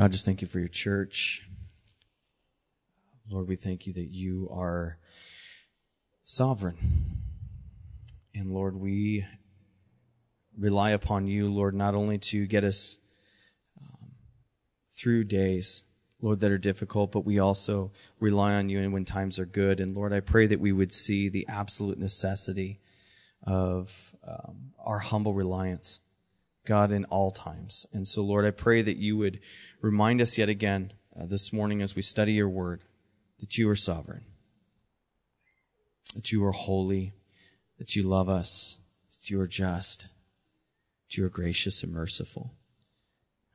God, just thank you for your church. Lord, we thank you that you are sovereign. And Lord, we rely upon you, Lord, not only to get us um, through days, Lord, that are difficult, but we also rely on you and when times are good. And Lord, I pray that we would see the absolute necessity of um, our humble reliance, God, in all times. And so, Lord, I pray that you would remind us yet again uh, this morning as we study your word that you are sovereign, that you are holy, that you love us, that you are just, that you are gracious and merciful.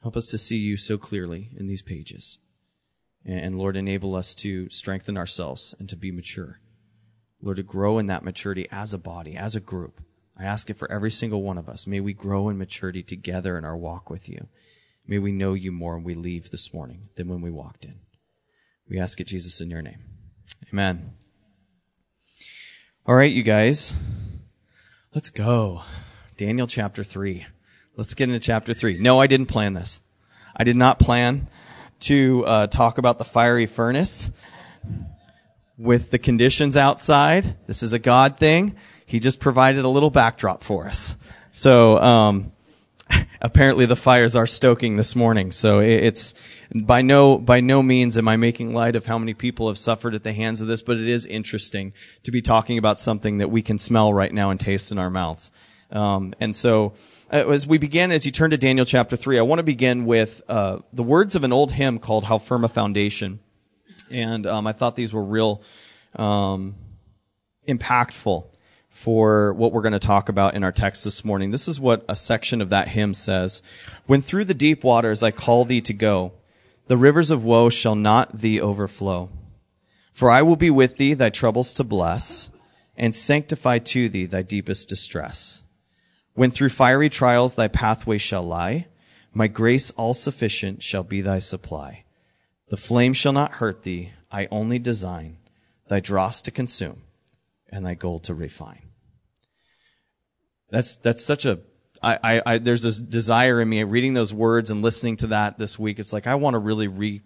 Help us to see you so clearly in these pages. And Lord, enable us to strengthen ourselves and to be mature. Lord, to grow in that maturity as a body, as a group. I ask it for every single one of us. May we grow in maturity together in our walk with you. May we know you more when we leave this morning than when we walked in. We ask it, Jesus, in your name. Amen. All right, you guys. Let's go. Daniel chapter 3. Let's get into chapter 3. No, I didn't plan this. I did not plan to uh, talk about the fiery furnace with the conditions outside. This is a God thing. He just provided a little backdrop for us. So, um, apparently the fires are stoking this morning. So it's by no, by no means am I making light of how many people have suffered at the hands of this, but it is interesting to be talking about something that we can smell right now and taste in our mouths. Um, and so, uh, as we begin, as you turn to Daniel chapter three, I want to begin with uh, the words of an old hymn called "How Firm a Foundation," and um, I thought these were real um, impactful for what we're going to talk about in our text this morning. This is what a section of that hymn says: "When through the deep waters I call thee to go, the rivers of woe shall not thee overflow. For I will be with thee, thy troubles to bless, and sanctify to thee thy deepest distress." When through fiery trials thy pathway shall lie, my grace all sufficient shall be thy supply. The flame shall not hurt thee, I only design thy dross to consume and thy gold to refine. That's, that's such a, I, I, I, there's this desire in me reading those words and listening to that this week. It's like, I want to really re,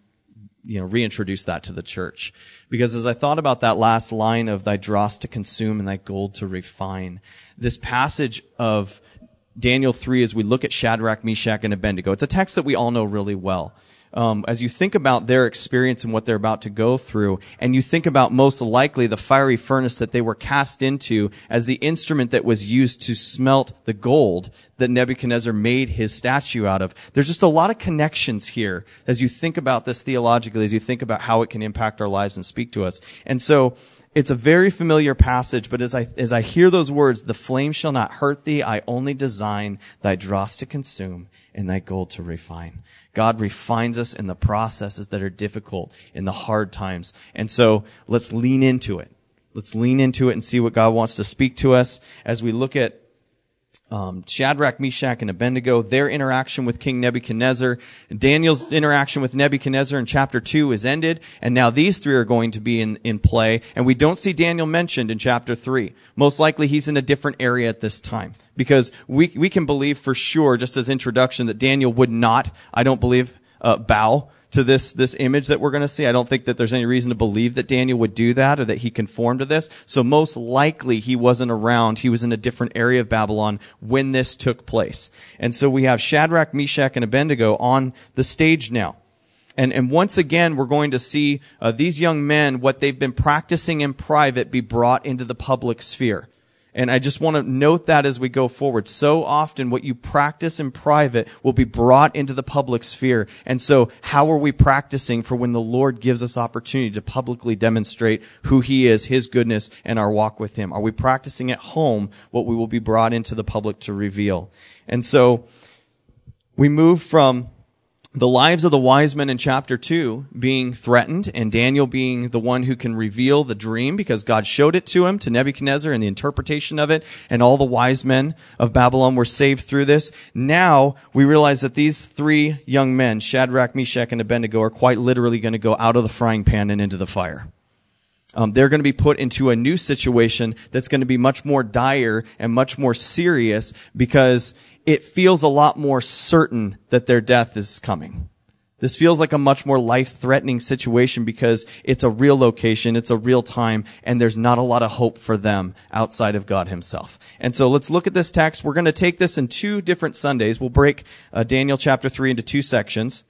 you know, reintroduce that to the church. Because as I thought about that last line of thy dross to consume and thy gold to refine, this passage of Daniel 3 as we look at Shadrach, Meshach, and Abednego. It's a text that we all know really well. Um, as you think about their experience and what they're about to go through, and you think about most likely the fiery furnace that they were cast into as the instrument that was used to smelt the gold that Nebuchadnezzar made his statue out of. There's just a lot of connections here as you think about this theologically, as you think about how it can impact our lives and speak to us. And so, it's a very familiar passage, but as I, as I hear those words, the flame shall not hurt thee. I only design thy dross to consume and thy gold to refine. God refines us in the processes that are difficult in the hard times. And so let's lean into it. Let's lean into it and see what God wants to speak to us as we look at um, Shadrach, Meshach, and Abednego, their interaction with King Nebuchadnezzar. Daniel's interaction with Nebuchadnezzar in chapter 2 is ended, and now these three are going to be in, in play, and we don't see Daniel mentioned in chapter 3. Most likely he's in a different area at this time. Because we, we can believe for sure, just as introduction, that Daniel would not, I don't believe, uh, bow to this, this image that we're going to see. I don't think that there's any reason to believe that Daniel would do that or that he conformed to this. So most likely he wasn't around. He was in a different area of Babylon when this took place. And so we have Shadrach, Meshach, and Abednego on the stage now. And, and once again, we're going to see uh, these young men, what they've been practicing in private, be brought into the public sphere. And I just want to note that as we go forward. So often what you practice in private will be brought into the public sphere. And so how are we practicing for when the Lord gives us opportunity to publicly demonstrate who He is, His goodness, and our walk with Him? Are we practicing at home what we will be brought into the public to reveal? And so we move from the lives of the wise men in chapter 2 being threatened and Daniel being the one who can reveal the dream because God showed it to him, to Nebuchadnezzar and the interpretation of it, and all the wise men of Babylon were saved through this. Now we realize that these three young men, Shadrach, Meshach, and Abednego, are quite literally going to go out of the frying pan and into the fire. Um, they're going to be put into a new situation that's going to be much more dire and much more serious because it feels a lot more certain that their death is coming. This feels like a much more life-threatening situation because it's a real location, it's a real time, and there's not a lot of hope for them outside of God himself. And so let's look at this text. We're going to take this in two different Sundays. We'll break uh, Daniel chapter 3 into two sections.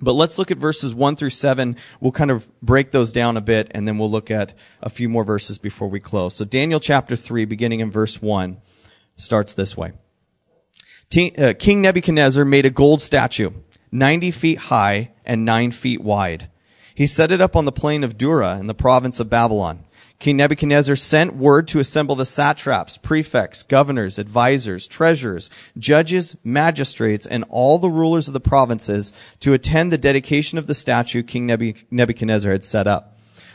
But let's look at verses 1 through 7. We'll kind of break those down a bit, and then we'll look at a few more verses before we close. So Daniel chapter 3, beginning in verse 1, starts this way. Uh, King Nebuchadnezzar made a gold statue 90 feet high and 9 feet wide. He set it up on the plain of Dura in the province of Babylon. King Nebuchadnezzar sent word to assemble the satraps, prefects, governors, advisors, treasurers, judges, magistrates, and all the rulers of the provinces to attend the dedication of the statue King Nebuchadnezzar had set up.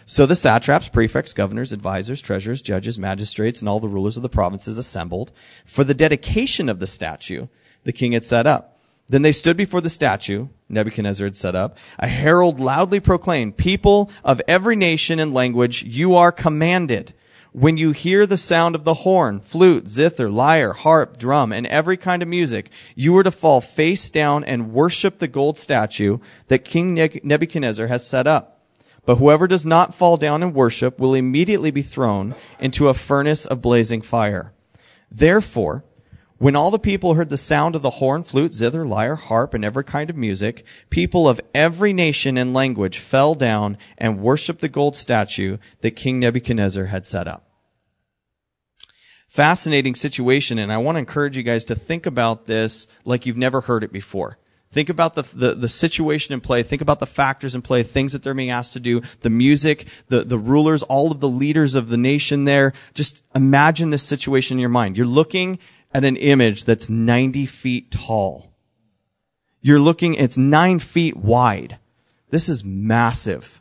So the satraps, prefects, governors, advisors, treasurers, judges, magistrates, and all the rulers of the provinces assembled for the dedication of the statue the king had set up. Then they stood before the statue Nebuchadnezzar had set up. A herald loudly proclaimed, people of every nation and language, you are commanded. When you hear the sound of the horn, flute, zither, lyre, harp, drum, and every kind of music, you are to fall face down and worship the gold statue that King Nebuchadnezzar has set up. But whoever does not fall down and worship will immediately be thrown into a furnace of blazing fire. Therefore, when all the people heard the sound of the horn, flute, zither, lyre, harp, and every kind of music, people of every nation and language fell down and worshiped the gold statue that King Nebuchadnezzar had set up. Fascinating situation, and I want to encourage you guys to think about this like you've never heard it before. Think about the, the, the, situation in play. Think about the factors in play, things that they're being asked to do, the music, the, the rulers, all of the leaders of the nation there. Just imagine this situation in your mind. You're looking at an image that's 90 feet tall. You're looking, it's nine feet wide. This is massive.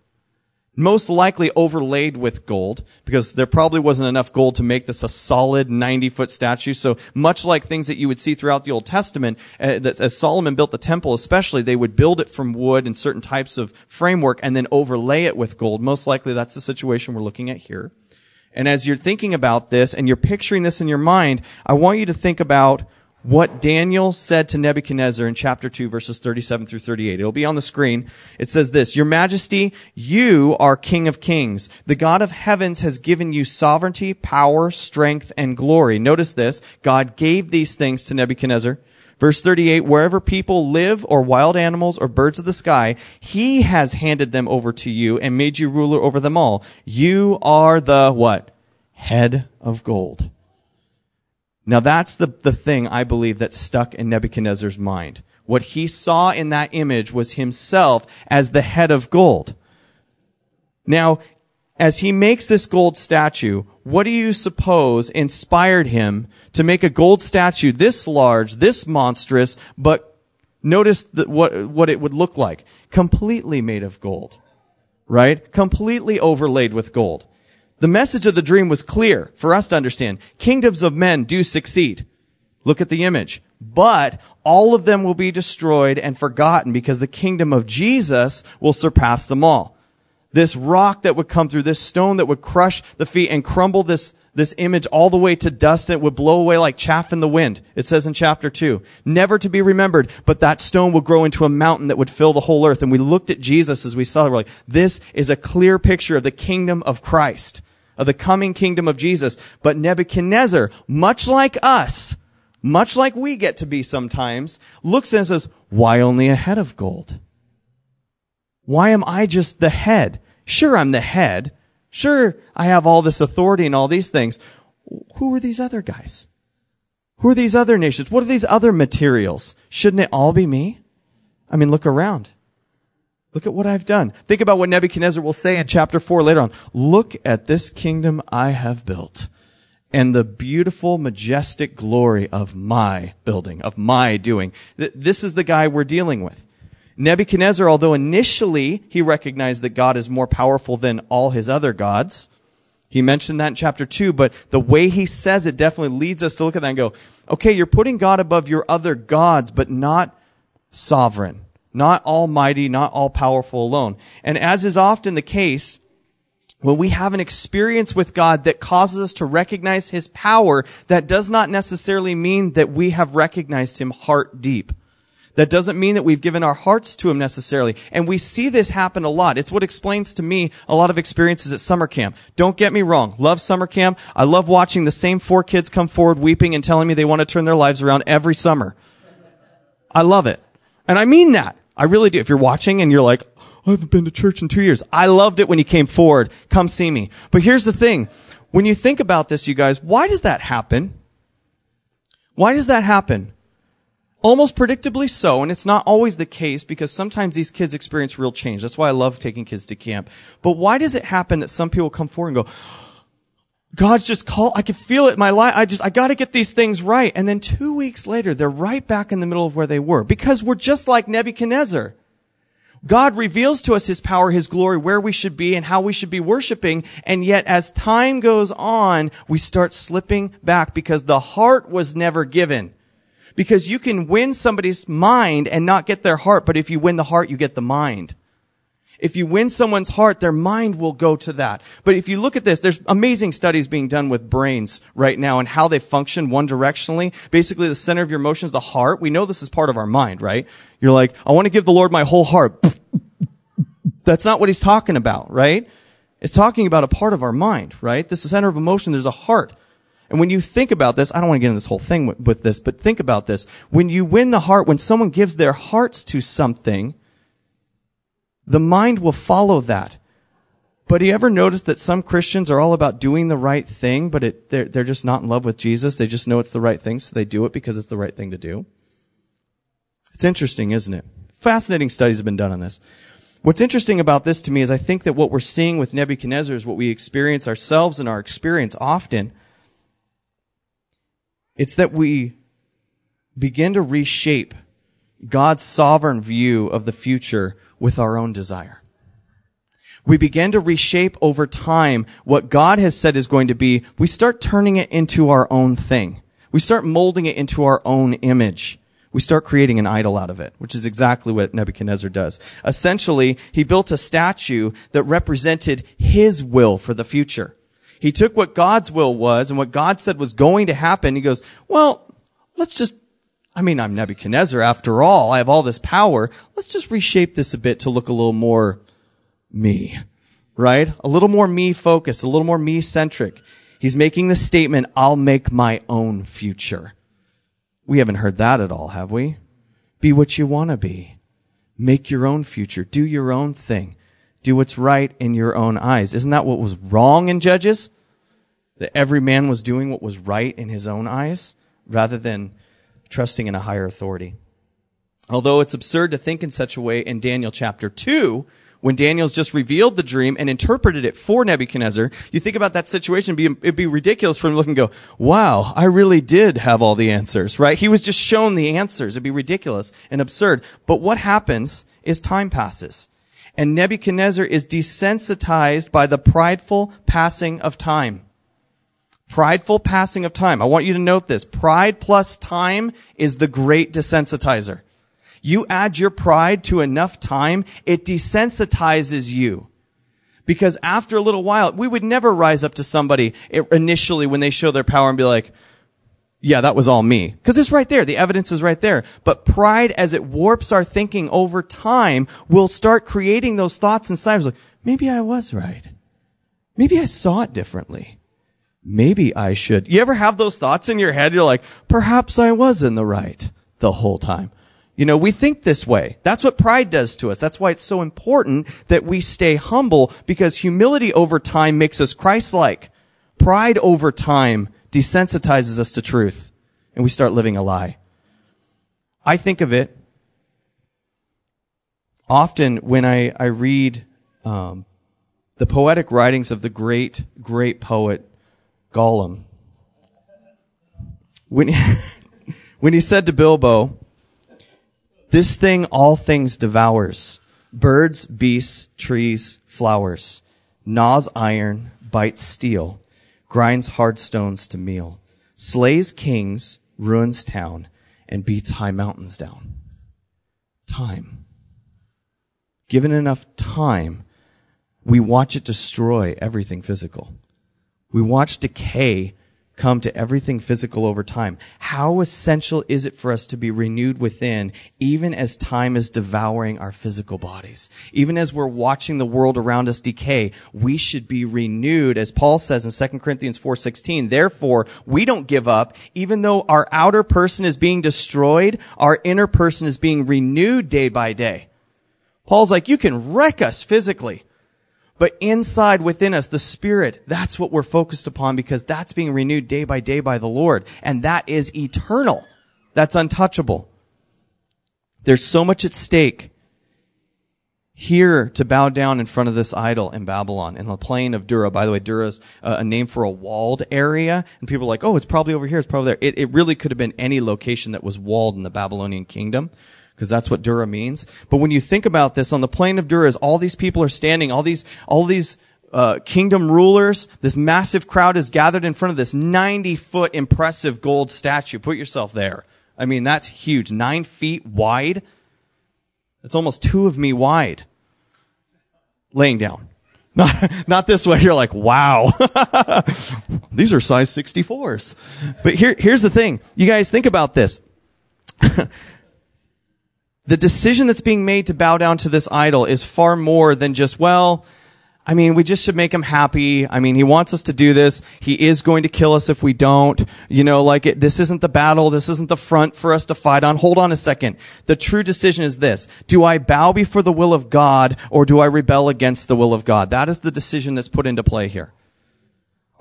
Most likely overlaid with gold, because there probably wasn't enough gold to make this a solid 90 foot statue. So much like things that you would see throughout the Old Testament, uh, as Solomon built the temple especially, they would build it from wood and certain types of framework and then overlay it with gold. Most likely that's the situation we're looking at here. And as you're thinking about this and you're picturing this in your mind, I want you to think about what Daniel said to Nebuchadnezzar in chapter 2 verses 37 through 38. It'll be on the screen. It says this, Your Majesty, you are King of Kings. The God of heavens has given you sovereignty, power, strength, and glory. Notice this. God gave these things to Nebuchadnezzar. Verse 38, wherever people live or wild animals or birds of the sky, he has handed them over to you and made you ruler over them all. You are the what? Head of gold. Now that's the, the thing I believe that stuck in Nebuchadnezzar's mind. What he saw in that image was himself as the head of gold. Now, as he makes this gold statue, what do you suppose inspired him to make a gold statue this large, this monstrous, but notice what, what it would look like. Completely made of gold. Right? Completely overlaid with gold. The message of the dream was clear for us to understand. Kingdoms of men do succeed. Look at the image. But all of them will be destroyed and forgotten because the kingdom of Jesus will surpass them all this rock that would come through, this stone that would crush the feet and crumble this, this image all the way to dust. And it would blow away like chaff in the wind. It says in chapter two, never to be remembered, but that stone will grow into a mountain that would fill the whole earth. And we looked at Jesus as we saw it. We're like, this is a clear picture of the kingdom of Christ, of the coming kingdom of Jesus. But Nebuchadnezzar, much like us, much like we get to be sometimes, looks and says, why only a head of gold? Why am I just the head? Sure, I'm the head. Sure, I have all this authority and all these things. Who are these other guys? Who are these other nations? What are these other materials? Shouldn't it all be me? I mean, look around. Look at what I've done. Think about what Nebuchadnezzar will say in chapter 4 later on. Look at this kingdom I have built and the beautiful, majestic glory of my building, of my doing. This is the guy we're dealing with. Nebuchadnezzar, although initially he recognized that God is more powerful than all his other gods, he mentioned that in chapter 2, but the way he says it definitely leads us to look at that and go, okay, you're putting God above your other gods, but not sovereign, not almighty, not all powerful alone. And as is often the case, when we have an experience with God that causes us to recognize His power, that does not necessarily mean that we have recognized Him heart deep. That doesn't mean that we've given our hearts to Him necessarily. And we see this happen a lot. It's what explains to me a lot of experiences at summer camp. Don't get me wrong. Love summer camp. I love watching the same four kids come forward weeping and telling me they want to turn their lives around every summer. I love it. And I mean that. I really do. If you're watching and you're like, I haven't been to church in two years. I loved it when you came forward. Come see me. But here's the thing. When you think about this, you guys, why does that happen? Why does that happen? Almost predictably so, and it's not always the case because sometimes these kids experience real change. That's why I love taking kids to camp. But why does it happen that some people come forward and go, God's just called, I can feel it in my life. I just, I gotta get these things right. And then two weeks later, they're right back in the middle of where they were because we're just like Nebuchadnezzar. God reveals to us His power, His glory, where we should be and how we should be worshiping. And yet as time goes on, we start slipping back because the heart was never given. Because you can win somebody's mind and not get their heart, but if you win the heart, you get the mind. If you win someone's heart, their mind will go to that. But if you look at this, there's amazing studies being done with brains right now and how they function one directionally. Basically, the center of your emotions, the heart. We know this is part of our mind, right? You're like, I want to give the Lord my whole heart. That's not what he's talking about, right? It's talking about a part of our mind, right? This is the center of emotion. There's a heart. And when you think about this, I don't want to get into this whole thing with, with, this, but think about this. When you win the heart, when someone gives their hearts to something, the mind will follow that. But you ever notice that some Christians are all about doing the right thing, but it, they're, they're just not in love with Jesus? They just know it's the right thing, so they do it because it's the right thing to do? It's interesting, isn't it? Fascinating studies have been done on this. What's interesting about this to me is I think that what we're seeing with Nebuchadnezzar is what we experience ourselves in our experience often – it's that we begin to reshape God's sovereign view of the future with our own desire. We begin to reshape over time what God has said is going to be. We start turning it into our own thing. We start molding it into our own image. We start creating an idol out of it, which is exactly what Nebuchadnezzar does. Essentially, he built a statue that represented his will for the future. He took what God's will was and what God said was going to happen. He goes, well, let's just, I mean, I'm Nebuchadnezzar after all. I have all this power. Let's just reshape this a bit to look a little more me, right? A little more me focused, a little more me centric. He's making the statement, I'll make my own future. We haven't heard that at all, have we? Be what you want to be. Make your own future. Do your own thing. Do what's right in your own eyes. Isn't that what was wrong in Judges? That every man was doing what was right in his own eyes rather than trusting in a higher authority. Although it's absurd to think in such a way in Daniel chapter 2, when Daniel's just revealed the dream and interpreted it for Nebuchadnezzar, you think about that situation, it'd be, it'd be ridiculous for him to look and go, wow, I really did have all the answers, right? He was just shown the answers. It'd be ridiculous and absurd. But what happens is time passes and Nebuchadnezzar is desensitized by the prideful passing of time. Prideful passing of time. I want you to note this. Pride plus time is the great desensitizer. You add your pride to enough time, it desensitizes you. Because after a little while, we would never rise up to somebody initially when they show their power and be like, yeah, that was all me. Because it's right there. The evidence is right there. But pride, as it warps our thinking over time, will start creating those thoughts inside of us like, maybe I was right. Maybe I saw it differently. Maybe I should. You ever have those thoughts in your head? You're like, perhaps I was in the right the whole time. You know, we think this way. That's what pride does to us. That's why it's so important that we stay humble because humility over time makes us Christ-like. Pride over time desensitizes us to truth and we start living a lie. I think of it often when I, I read um, the poetic writings of the great, great poet Gollum. When he, when he said to Bilbo, this thing all things devours. Birds, beasts, trees, flowers. Gnaws iron, bites steel grinds hard stones to meal, slays kings, ruins town, and beats high mountains down. Time. Given enough time, we watch it destroy everything physical. We watch decay come to everything physical over time. How essential is it for us to be renewed within, even as time is devouring our physical bodies? Even as we're watching the world around us decay, we should be renewed, as Paul says in 2 Corinthians 4.16. Therefore, we don't give up, even though our outer person is being destroyed, our inner person is being renewed day by day. Paul's like, you can wreck us physically. But inside within us, the Spirit, that's what we're focused upon because that's being renewed day by day by the Lord. And that is eternal. That's untouchable. There's so much at stake here to bow down in front of this idol in Babylon, in the plain of Dura. By the way, Dura is a name for a walled area, and people are like, oh, it's probably over here, it's probably there. It, it really could have been any location that was walled in the Babylonian kingdom because that's what Dura means. But when you think about this, on the plain of Dura, all these people are standing, all these, all these, uh, kingdom rulers, this massive crowd is gathered in front of this 90 foot impressive gold statue. Put yourself there. I mean, that's huge. Nine feet wide. It's almost two of me wide. Laying down. Not, not this way. You're like, wow. These are size 64s. But here, here's the thing. You guys think about this. the decision that's being made to bow down to this idol is far more than just, well, I mean, we just should make him happy. I mean, he wants us to do this. He is going to kill us if we don't. You know, like it, this isn't the battle. This isn't the front for us to fight on. Hold on a second. The true decision is this. Do I bow before the will of God or do I rebel against the will of God? That is the decision that's put into play here.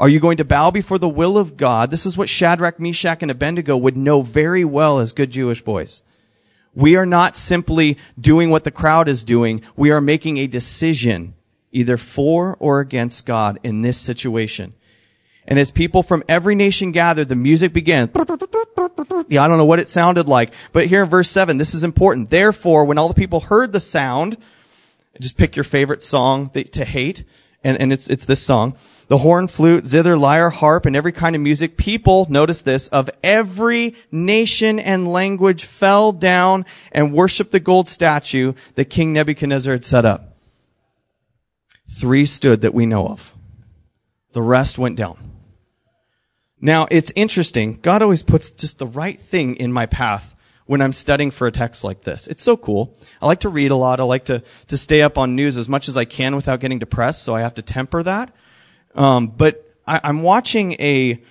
Are you going to bow before the will of God? This is what Shadrach, Meshach, and Abednego would know very well as good Jewish boys. We are not simply doing what the crowd is doing. We are making a decision either for or against God in this situation. And as people from every nation gathered, the music began. Yeah, I don't know what it sounded like, but here in verse 7, this is important. Therefore, when all the people heard the sound, just pick your favorite song to hate, and, and it's, it's this song the horn, flute, zither, lyre, harp, and every kind of music, people, notice this, of every nation and language fell down and worshiped the gold statue that King Nebuchadnezzar had set up. Three stood that we know of. The rest went down. Now, it's interesting. God always puts just the right thing in my path when I'm studying for a text like this. It's so cool. I like to read a lot. I like to, to stay up on news as much as I can without getting depressed, so I have to temper that. Um, but I, I'm watching a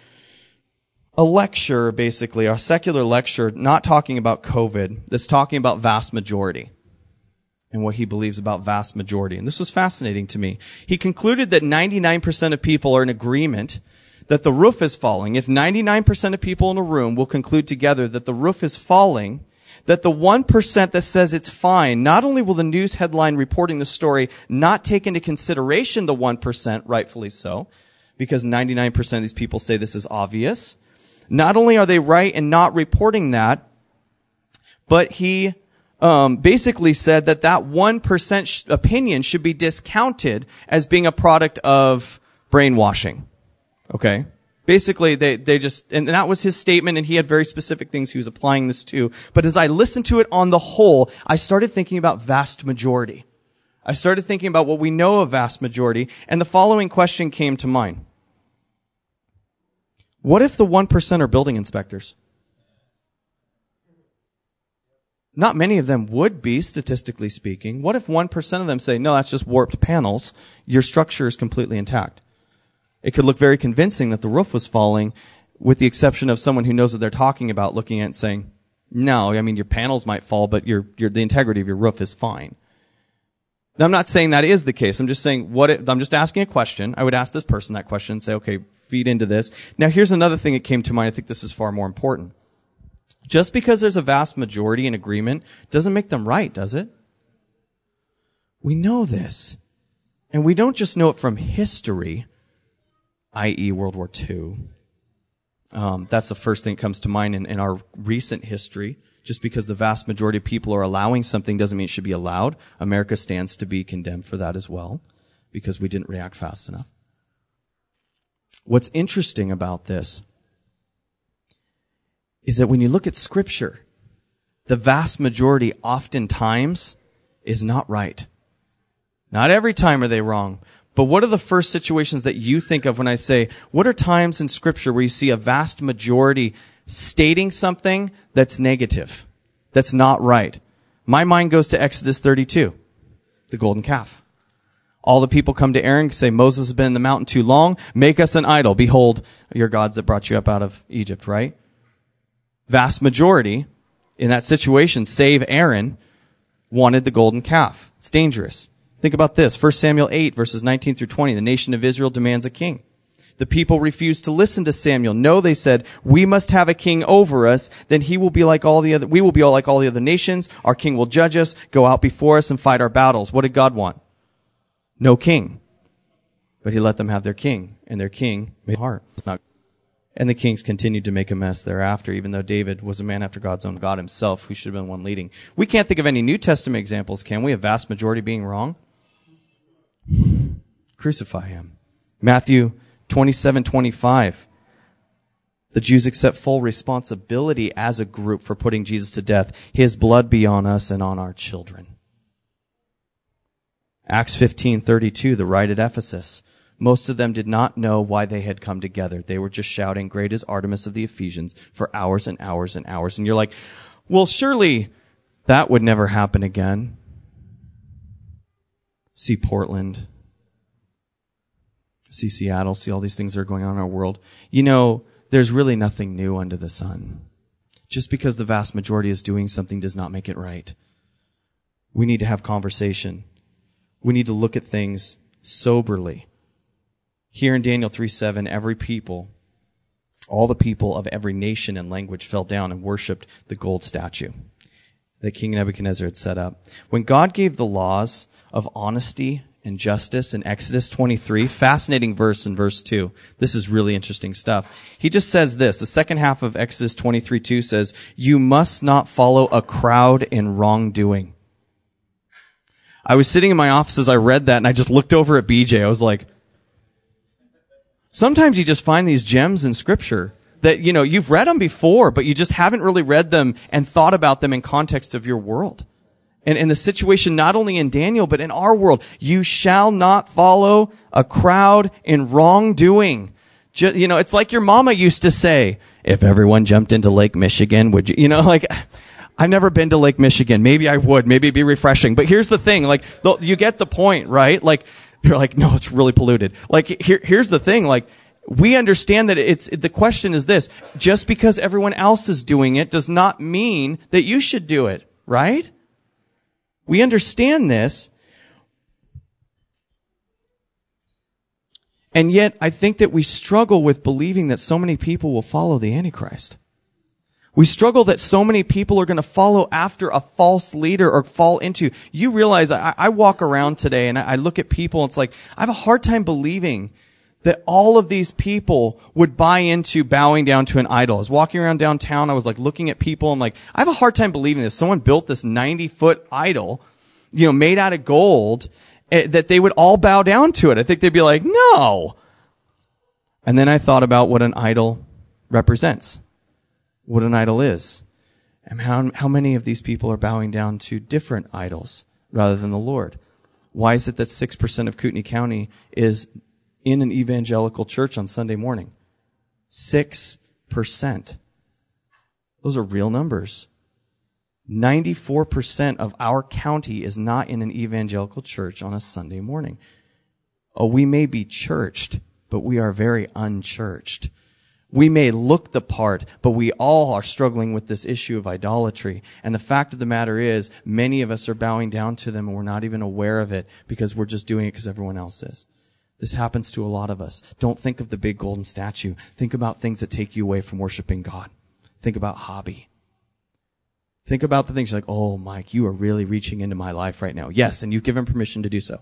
a lecture, basically, a secular lecture, not talking about COVID, that's talking about vast majority and what he believes about vast majority. And this was fascinating to me. He concluded that 99% of people are in agreement that the roof is falling. If 99% of people in a room will conclude together that the roof is falling, that the 1% that says it's fine, not only will the news headline reporting the story not take into consideration the 1%, rightfully so, because 99% of these people say this is obvious. Not only are they right in not reporting that, but he um, basically said that that 1% sh- opinion should be discounted as being a product of brainwashing. Okay? Basically, they, they just, and that was his statement, and he had very specific things he was applying this to. But as I listened to it on the whole, I started thinking about vast majority. I started thinking about what we know of vast majority, and the following question came to mind. What if the 1% are building inspectors? Not many of them would be, statistically speaking. What if 1% of them say, no, that's just warped panels. Your structure is completely intact it could look very convincing that the roof was falling, with the exception of someone who knows what they're talking about looking at it and saying, no, I mean, your panels might fall, but your, your, the integrity of your roof is fine. Now, I'm not saying that is the case. I'm just saying what it, I'm just asking a question. I would ask this person that question and say, okay, feed into this. Now, here's another thing that came to mind. I think this is far more important. Just because there's a vast majority in agreement doesn't make them right, does it? We know this. And we don't just know it from history i.e., World War II. Um, that's the first thing that comes to mind in, in our recent history. Just because the vast majority of people are allowing something doesn't mean it should be allowed. America stands to be condemned for that as well, because we didn't react fast enough. What's interesting about this is that when you look at scripture, the vast majority oftentimes is not right. Not every time are they wrong, But what are the first situations that you think of when I say, what are times in scripture where you see a vast majority stating something that's negative, that's not right? My mind goes to Exodus 32, the golden calf. All the people come to Aaron and say, Moses has been in the mountain too long. Make us an idol. Behold, your gods that brought you up out of Egypt, right? Vast majority in that situation, save Aaron, wanted the golden calf. It's dangerous. Think about this. 1 Samuel 8 verses 19 through 20. The nation of Israel demands a king. The people refused to listen to Samuel. No, they said, we must have a king over us. Then he will be like all the other, we will be all like all the other nations. Our king will judge us, go out before us and fight our battles. What did God want? no king. But he let them have their king, and their king made heart. It's not. And the kings continued to make a mess thereafter, even though David was a man after God's own God himself, who should have been one leading. We can't think of any New Testament examples, can we? A vast majority being wrong? Crucify him. Matthew 27, 25. The Jews accept full responsibility as a group for putting Jesus to death. His blood be on us and on our children. Acts 15:32, the rite at Ephesus. Most of them did not know why they had come together. They were just shouting, "Great is Artemis of the Ephesians" for hours and hours and hours. And you're like, "Well, surely that would never happen again." See Portland. See Seattle, see all these things that are going on in our world. You know, there's really nothing new under the sun. Just because the vast majority is doing something does not make it right. We need to have conversation we need to look at things soberly. Here in Daniel 3 7, every people, all the people of every nation and language fell down and worshiped the gold statue that King Nebuchadnezzar had set up. When God gave the laws of honesty and justice in Exodus 23, fascinating verse in verse 2. This is really interesting stuff. He just says this, the second half of Exodus 23 2 says, You must not follow a crowd in wrongdoing. I was sitting in my office as I read that and I just looked over at BJ. I was like, sometimes you just find these gems in scripture that, you know, you've read them before, but you just haven't really read them and thought about them in context of your world. And in the situation not only in Daniel, but in our world, you shall not follow a crowd in wrongdoing. Just, you know, it's like your mama used to say, if everyone jumped into Lake Michigan, would you, you know, like, I've never been to Lake Michigan. Maybe I would. Maybe it'd be refreshing. But here's the thing. Like, you get the point, right? Like, you're like, no, it's really polluted. Like, here, here's the thing. Like, we understand that it's, the question is this. Just because everyone else is doing it does not mean that you should do it, right? We understand this. And yet, I think that we struggle with believing that so many people will follow the Antichrist. We struggle that so many people are going to follow after a false leader or fall into. You realize I, I walk around today and I, I look at people. And It's like I have a hard time believing that all of these people would buy into bowing down to an idol. I was walking around downtown. I was like looking at people and like I have a hard time believing this. Someone built this 90 foot idol, you know, made out of gold, eh, that they would all bow down to it. I think they'd be like, no. And then I thought about what an idol represents what an idol is. And how, how many of these people are bowing down to different idols rather than the Lord? Why is it that 6% of Kootenai County is in an evangelical church on Sunday morning? 6%. Those are real numbers. 94% of our county is not in an evangelical church on a Sunday morning. Oh, we may be churched, but we are very unchurched. We may look the part, but we all are struggling with this issue of idolatry. And the fact of the matter is, many of us are bowing down to them and we're not even aware of it because we're just doing it because everyone else is. This happens to a lot of us. Don't think of the big golden statue. Think about things that take you away from worshiping God. Think about hobby. Think about the things like, oh, Mike, you are really reaching into my life right now. Yes, and you've given permission to do so.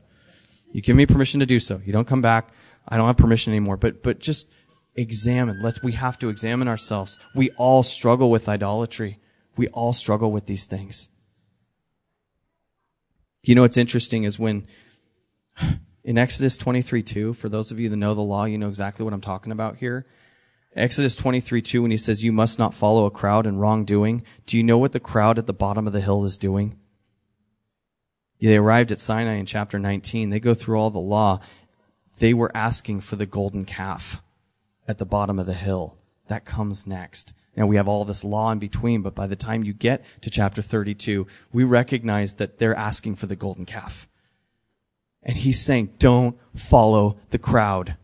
You give me permission to do so. You don't come back. I don't have permission anymore. But, but just examine. Let's, we have to examine ourselves. We all struggle with idolatry. We all struggle with these things. You know what's interesting is when in Exodus 23 2, for those of you that know the law, you know exactly what I'm talking about here. Exodus 23 2, when he says, You must not follow a crowd in wrongdoing, do you know what the crowd at the bottom of the hill is doing? They arrived at Sinai in chapter 19. They go through all the law. They were asking for the golden calf at the bottom of the hill. That comes next. And we have all this law in between, but by the time you get to chapter 32, we recognize that they're asking for the golden calf. And he's saying, don't follow the crowd.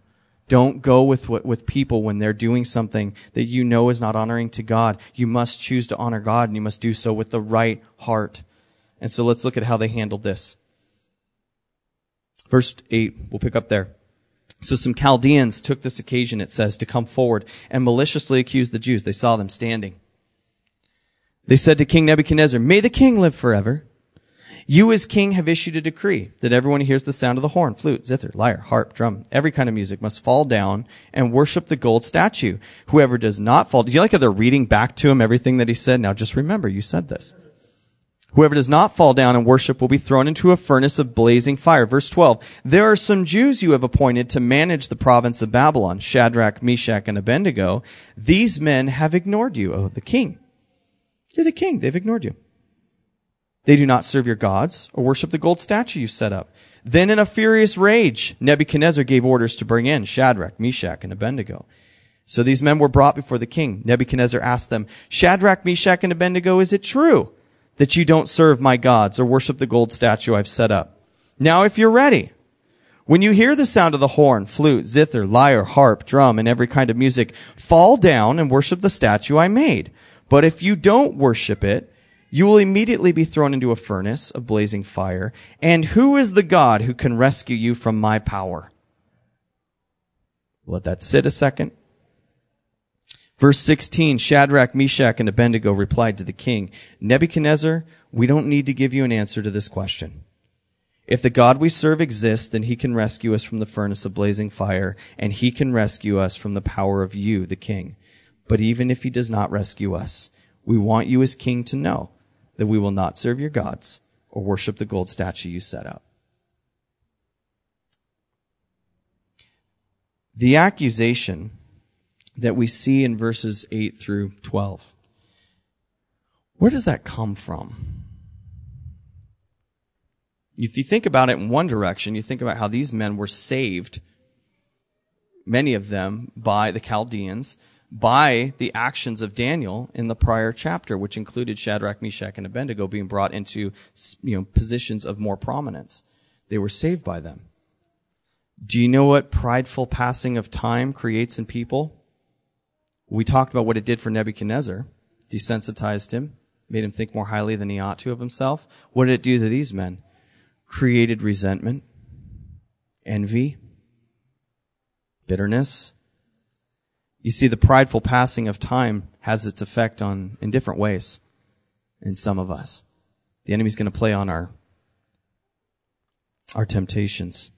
Don't go with with people when they're doing something that you know is not honoring to God. You must choose to honor God and you must do so with the right heart. And so let's look at how they handled this. Verse 8, we'll pick up there. So some Chaldeans took this occasion, it says, to come forward and maliciously accuse the Jews. They saw them standing. They said to King Nebuchadnezzar, May the king live forever. You as king have issued a decree that everyone who hears the sound of the horn, flute, zither, lyre, harp, drum, every kind of music must fall down and worship the gold statue. Whoever does not fall, do you like how they're reading back to him everything that he said? Now just remember, you said this. Whoever does not fall down and worship will be thrown into a furnace of blazing fire. Verse 12. There are some Jews you have appointed to manage the province of Babylon, Shadrach, Meshach, and Abednego. These men have ignored you, O the king. You're the king. They've ignored you. They do not serve your gods or worship the gold statue you set up. Then in a furious rage, Nebuchadnezzar gave orders to bring in Shadrach, Meshach, and Abednego. So these men were brought before the king. Nebuchadnezzar asked them, Shadrach, Meshach, and Abednego, is it true? That you don't serve my gods or worship the gold statue I've set up. Now, if you're ready, when you hear the sound of the horn, flute, zither, lyre, harp, drum, and every kind of music, fall down and worship the statue I made. But if you don't worship it, you will immediately be thrown into a furnace of blazing fire. And who is the God who can rescue you from my power? Let that sit a second. Verse 16, Shadrach, Meshach, and Abednego replied to the king, Nebuchadnezzar, we don't need to give you an answer to this question. If the God we serve exists, then he can rescue us from the furnace of blazing fire, and he can rescue us from the power of you, the king. But even if he does not rescue us, we want you as king to know that we will not serve your gods or worship the gold statue you set up. The accusation that we see in verses 8 through 12. Where does that come from? If you think about it in one direction, you think about how these men were saved, many of them by the Chaldeans, by the actions of Daniel in the prior chapter, which included Shadrach, Meshach, and Abednego being brought into you know, positions of more prominence. They were saved by them. Do you know what prideful passing of time creates in people? We talked about what it did for Nebuchadnezzar, desensitized him, made him think more highly than he ought to of himself. What did it do to these men? Created resentment, envy, bitterness. You see, the prideful passing of time has its effect on, in different ways in some of us. The enemy's going to play on our, our temptations.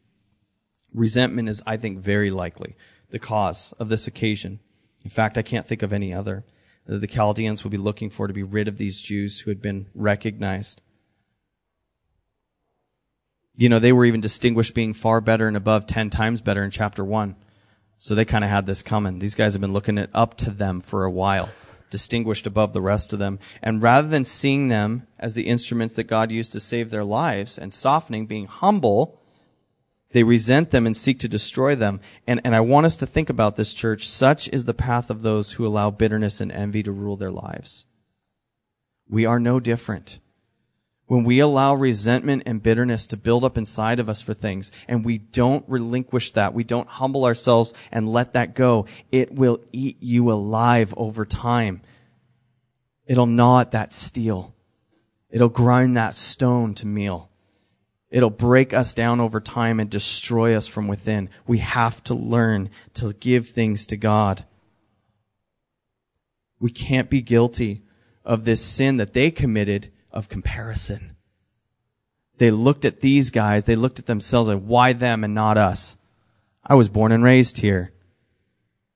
Resentment is, I think, very likely the cause of this occasion. In fact, I can't think of any other that the Chaldeans would be looking for to be rid of these Jews who had been recognized. You know, they were even distinguished being far better and above 10 times better in chapter 1. So they kind of had this coming. These guys have been looking it up to them for a while, distinguished above the rest of them. And rather than seeing them as the instruments that God used to save their lives and softening, being humble, they resent them and seek to destroy them. And, and I want us to think about this, church. Such is the path of those who allow bitterness and envy to rule their lives. We are no different. When we allow resentment and bitterness to build up inside of us for things, and we don't relinquish that, we don't humble ourselves and let that go, it will eat you alive over time. It'll gnaw at that steel. It'll grind that stone to meal. It'll break us down over time and destroy us from within. We have to learn to give things to God. We can't be guilty of this sin that they committed of comparison. They looked at these guys, they looked at themselves like, why them and not us? I was born and raised here.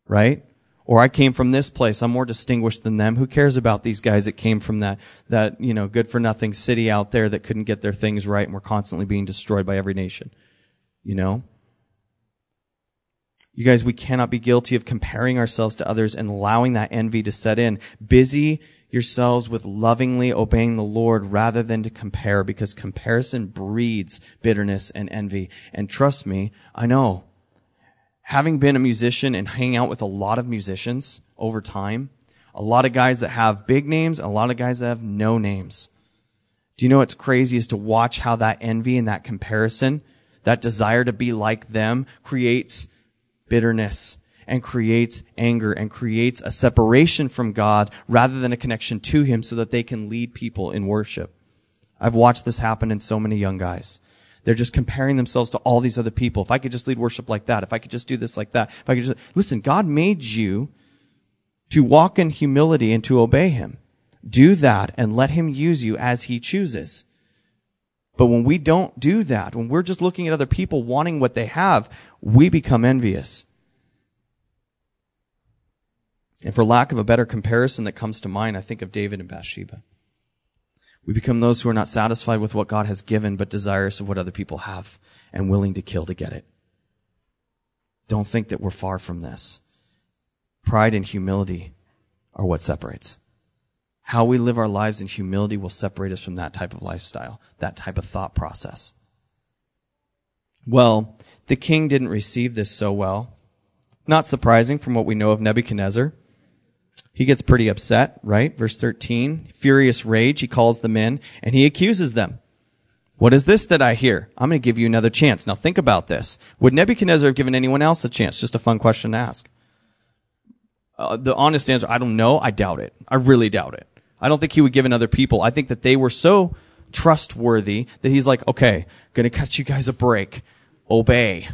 Right? Or I came from this place. I'm more distinguished than them. Who cares about these guys that came from that, that, you know, good for nothing city out there that couldn't get their things right and were constantly being destroyed by every nation? You know? You guys, we cannot be guilty of comparing ourselves to others and allowing that envy to set in. Busy yourselves with lovingly obeying the Lord rather than to compare because comparison breeds bitterness and envy. And trust me, I know having been a musician and hanging out with a lot of musicians over time, a lot of guys that have big names, a lot of guys that have no names. Do you know what's crazy is to watch how that envy and that comparison, that desire to be like them creates bitterness and creates anger and creates a separation from God rather than a connection to Him so that they can lead people in worship. I've watched this happen in so many young guys. They're just comparing themselves to all these other people. If I could just lead worship like that, if I could just do this like that, if I could just, listen, God made you to walk in humility and to obey Him. Do that and let Him use you as He chooses. But when we don't do that, when we're just looking at other people wanting what they have, we become envious. And for lack of a better comparison that comes to mind, I think of David and Bathsheba. We become those who are not satisfied with what God has given, but desirous of what other people have and willing to kill to get it. Don't think that we're far from this. Pride and humility are what separates. How we live our lives in humility will separate us from that type of lifestyle, that type of thought process. Well, the king didn't receive this so well. Not surprising from what we know of Nebuchadnezzar. He gets pretty upset, right? Verse 13. Furious rage, he calls them in and he accuses them. What is this that I hear? I'm going to give you another chance. Now think about this. Would Nebuchadnezzar have given anyone else a chance? Just a fun question to ask. Uh, the honest answer, I don't know. I doubt it. I really doubt it. I don't think he would give in other people. I think that they were so trustworthy that he's like, okay, gonna cut you guys a break. Obey.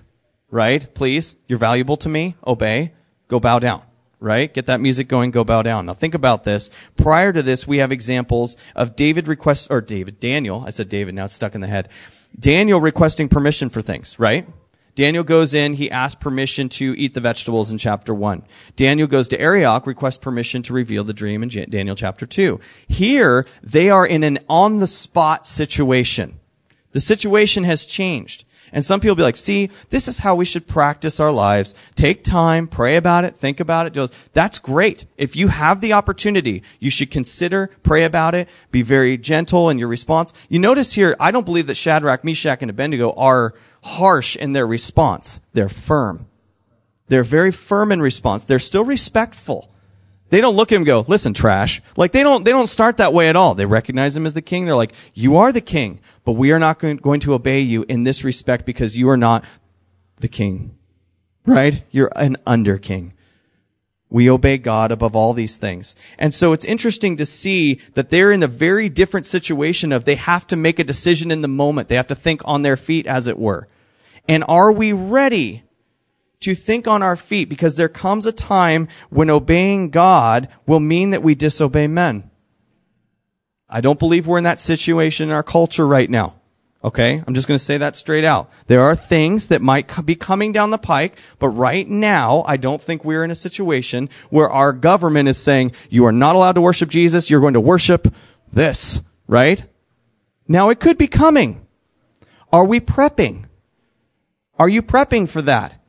Right? Please. You're valuable to me. Obey. Go bow down right? Get that music going, go bow down. Now think about this. Prior to this, we have examples of David request, or David, Daniel, I said David, now it's stuck in the head. Daniel requesting permission for things, right? Daniel goes in, he asks permission to eat the vegetables in chapter 1. Daniel goes to Arioch, requests permission to reveal the dream in Daniel chapter 2. Here, they are in an on-the-spot situation. The situation has changed. And some people be like, see, this is how we should practice our lives. Take time, pray about it, think about it. That's great. If you have the opportunity, you should consider, pray about it, be very gentle in your response. You notice here, I don't believe that Shadrach, Meshach, and Abednego are harsh in their response. They're firm. They're very firm in response. They're still respectful. They don't look at him go, listen, trash. Like they don't, they don't start that way at all. They recognize him as the king. They're like, you are the king, but we are not going to obey you in this respect because you are not the king. Right? You're an under king. We obey God above all these things. And so it's interesting to see that they're in a very different situation of they have to make a decision in the moment. They have to think on their feet, as it were. And are we ready to think on our feet because there comes a time when obeying God will mean that we disobey men. I don't believe we're in that situation in our culture right now. Okay? I'm just going to say that straight out. There are things that might be coming down the pike, but right now, I don't think we're in a situation where our government is saying, you are not allowed to worship Jesus, you're going to worship this, right? Now it could be coming. Are we prepping? Are you prepping for that?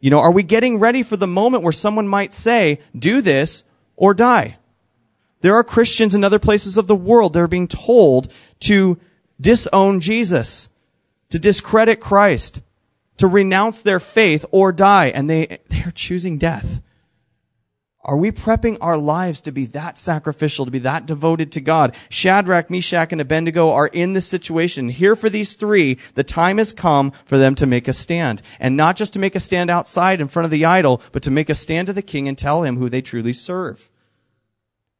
You know, are we getting ready for the moment where someone might say, do this or die? There are Christians in other places of the world that are being told to disown Jesus, to discredit Christ, to renounce their faith or die, and they, they are choosing death. Are we prepping our lives to be that sacrificial, to be that devoted to God? Shadrach, Meshach, and Abednego are in this situation. Here for these three, the time has come for them to make a stand. And not just to make a stand outside in front of the idol, but to make a stand to the king and tell him who they truly serve.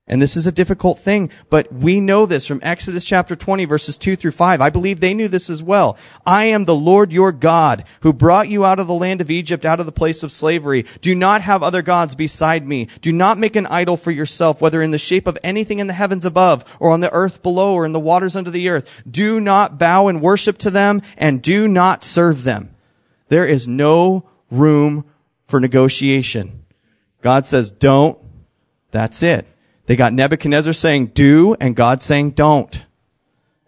And this is a difficult thing, but we know this from Exodus chapter 20 verses 2 through 5. I believe they knew this as well. I am the Lord your God who brought you out of the land of Egypt, out of the place of slavery. Do not have other gods beside me. Do not make an idol for yourself, whether in the shape of anything in the heavens above or on the earth below or in the waters under the earth. Do not bow and worship to them and do not serve them. There is no room for negotiation. God says, don't. That's it. They got Nebuchadnezzar saying do and God saying don't.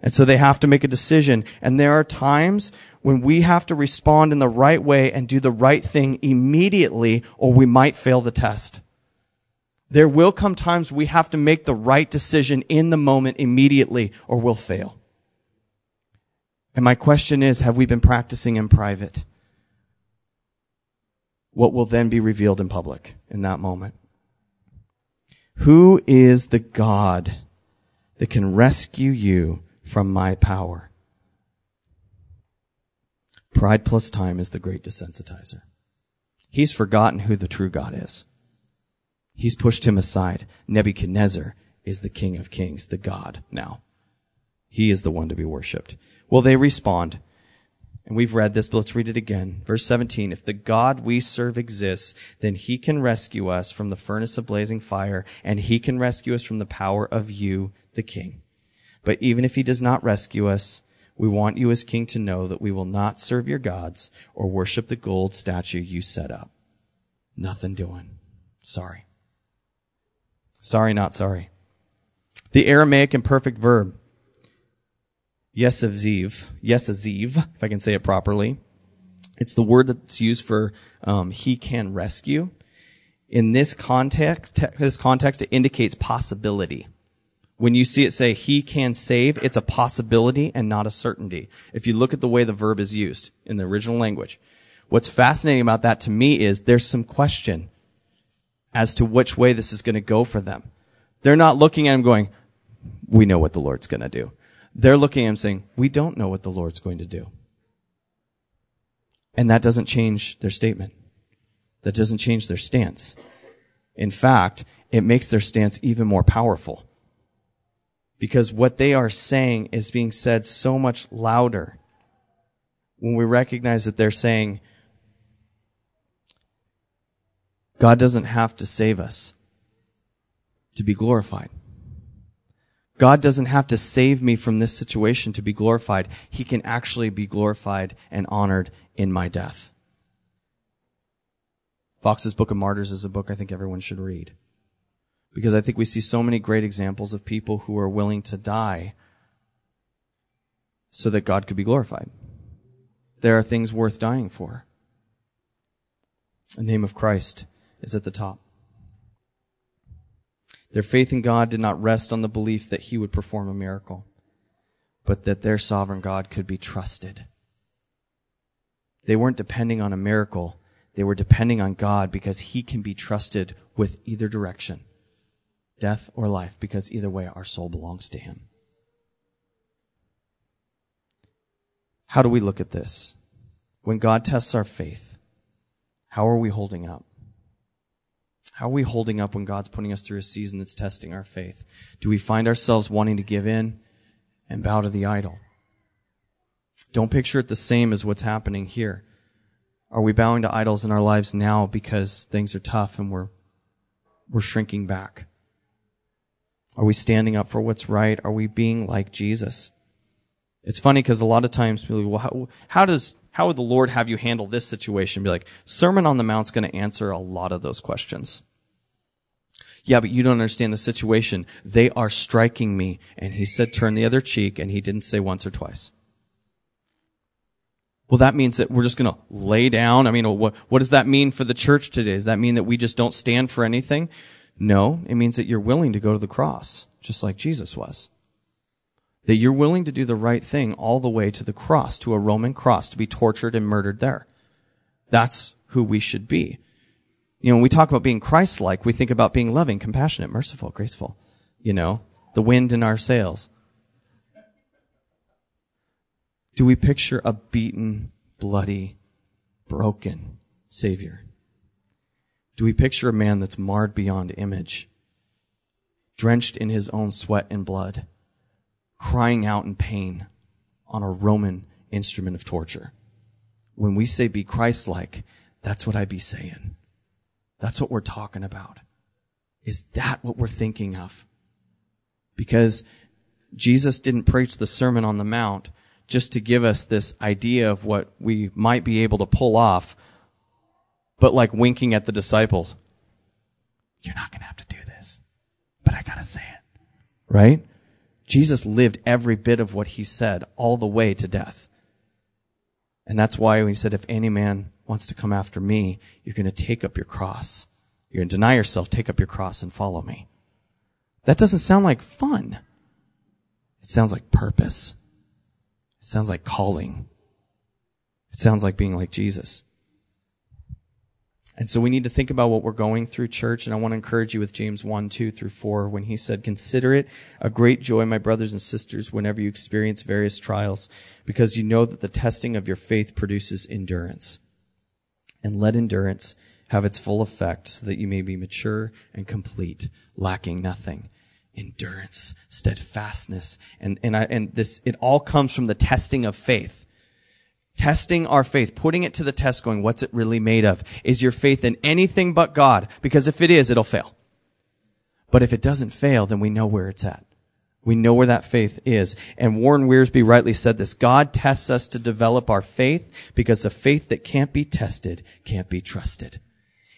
And so they have to make a decision. And there are times when we have to respond in the right way and do the right thing immediately or we might fail the test. There will come times we have to make the right decision in the moment immediately or we'll fail. And my question is, have we been practicing in private? what will then be revealed in public in that moment. Who is the God that can rescue you from my power? Pride plus time is the great desensitizer. He's forgotten who the true God is. He's pushed him aside. Nebuchadnezzar is the king of kings, the God now. He is the one to be worshiped. Well, they respond. And we've read this, but let's read it again. Verse 17. If the God we serve exists, then he can rescue us from the furnace of blazing fire, and he can rescue us from the power of you, the king. But even if he does not rescue us, we want you as king to know that we will not serve your gods or worship the gold statue you set up. Nothing doing. Sorry. Sorry, not sorry. The Aramaic imperfect verb, yesaziv, yesaziv, if I can say it properly. It's the word that's used for um, he can rescue. In this context, this context, it indicates possibility. When you see it say he can save, it's a possibility and not a certainty. If you look at the way the verb is used in the original language. What's fascinating about that to me is there's some question as to which way this is going to go for them. They're not looking at him going, we know what the Lord's going to do. They're looking at him saying, we don't know what the Lord's going to do. And that doesn't change their statement. That doesn't change their stance. In fact, it makes their stance even more powerful because what they are saying is being said so much louder when we recognize that they're saying, God doesn't have to save us to be glorified. God doesn't have to save me from this situation to be glorified. He can actually be glorified and honored in my death. Fox's Book of Martyrs is a book I think everyone should read because I think we see so many great examples of people who are willing to die so that God could be glorified. There are things worth dying for. The name of Christ is at the top. Their faith in God did not rest on the belief that He would perform a miracle, but that their sovereign God could be trusted. They weren't depending on a miracle. They were depending on God because He can be trusted with either direction death or life, because either way, our soul belongs to Him. How do we look at this? When God tests our faith, how are we holding up? How are we holding up when God's putting us through a season that's testing our faith? Do we find ourselves wanting to give in and bow to the idol? Don't picture it the same as what's happening here. Are we bowing to idols in our lives now because things are tough and we're, we're shrinking back? Are we standing up for what's right? Are we being like Jesus? It's funny because a lot of times people well, how, how, does, how would the Lord have you handle this situation? Be like, Sermon on the Mount's going to answer a lot of those questions. Yeah, but you don't understand the situation. They are striking me. And he said, turn the other cheek. And he didn't say once or twice. Well, that means that we're just going to lay down. I mean, what, what does that mean for the church today? Does that mean that we just don't stand for anything? No, it means that you're willing to go to the cross, just like Jesus was. That you're willing to do the right thing all the way to the cross, to a Roman cross, to be tortured and murdered there. That's who we should be. You know, when we talk about being Christ-like, we think about being loving, compassionate, merciful, graceful. You know, the wind in our sails. Do we picture a beaten, bloody, broken Savior? Do we picture a man that's marred beyond image, drenched in his own sweat and blood, crying out in pain on a Roman instrument of torture? When we say be Christ-like, that's what I be saying. That's what we're talking about. Is that what we're thinking of? Because Jesus didn't preach the Sermon on the Mount just to give us this idea of what we might be able to pull off but like winking at the disciples. You're not going to have to do this, but I got to say it. Right? Jesus lived every bit of what he said all the way to death. And that's why he said, if any man wants to come after me, you're going to take up your cross. You're going to deny yourself, take up your cross and follow me. That doesn't sound like fun. It sounds like purpose. It sounds like calling. It sounds like being like Jesus. And so we need to think about what we're going through church. And I want to encourage you with James 1, 2 through 4 when he said, consider it a great joy, my brothers and sisters, whenever you experience various trials, because you know that the testing of your faith produces endurance. And let endurance have its full effect so that you may be mature and complete, lacking nothing. Endurance, steadfastness, and, and I, and this, it all comes from the testing of faith testing our faith, putting it to the test, going, what's it really made of? Is your faith in anything but God? Because if it is, it'll fail. But if it doesn't fail, then we know where it's at. We know where that faith is. And Warren Wiersbe rightly said this, God tests us to develop our faith because the faith that can't be tested can't be trusted.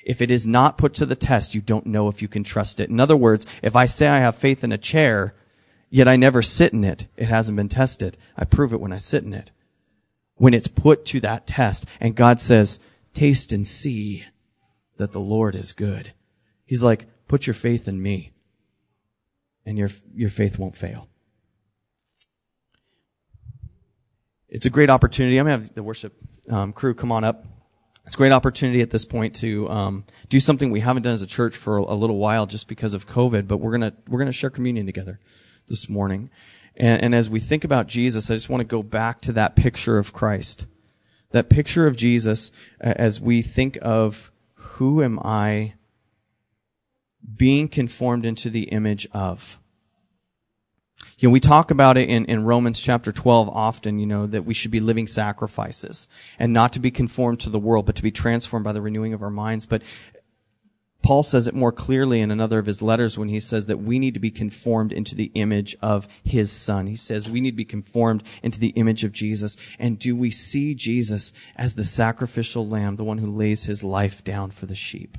If it is not put to the test, you don't know if you can trust it. In other words, if I say I have faith in a chair, yet I never sit in it, it hasn't been tested. I prove it when I sit in it when it's put to that test. And God says, taste and see that the Lord is good. He's like, put your faith in me and your, your faith won't fail. It's a great opportunity. I'm going to have the worship um, crew come on up. It's a great opportunity at this point to um, do something we haven't done as a church for a little while just because of COVID, but we're gonna we're gonna share communion together this morning. And, and as we think about Jesus, I just want to go back to that picture of Christ. That picture of Jesus as we think of who am I being conformed into the image of? You know, we talk about it in, in Romans chapter 12 often, you know, that we should be living sacrifices and not to be conformed to the world, but to be transformed by the renewing of our minds. But Paul says it more clearly in another of his letters when he says that we need to be conformed into the image of his son. He says we need to be conformed into the image of Jesus. And do we see Jesus as the sacrificial lamb, the one who lays his life down for the sheep?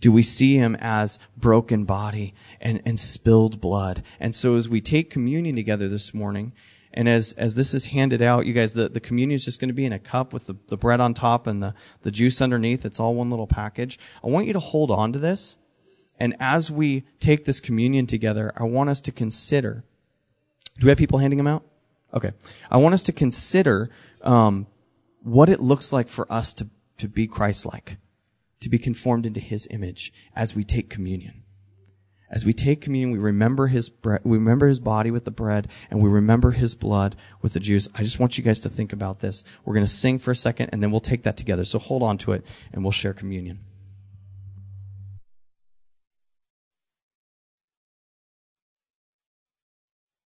Do we see him as broken body and, and spilled blood? And so as we take communion together this morning, and as, as this is handed out, you guys, the, the communion is just going to be in a cup with the, the bread on top and the, the juice underneath. It's all one little package. I want you to hold on to this. And as we take this communion together, I want us to consider, do we have people handing them out? Okay. I want us to consider, um, what it looks like for us to, to be Christ-like, to be conformed into His image as we take communion. As we take communion, we remember his we remember his body with the bread, and we remember his blood with the juice. I just want you guys to think about this. We're going to sing for a second, and then we'll take that together. So hold on to it, and we'll share communion.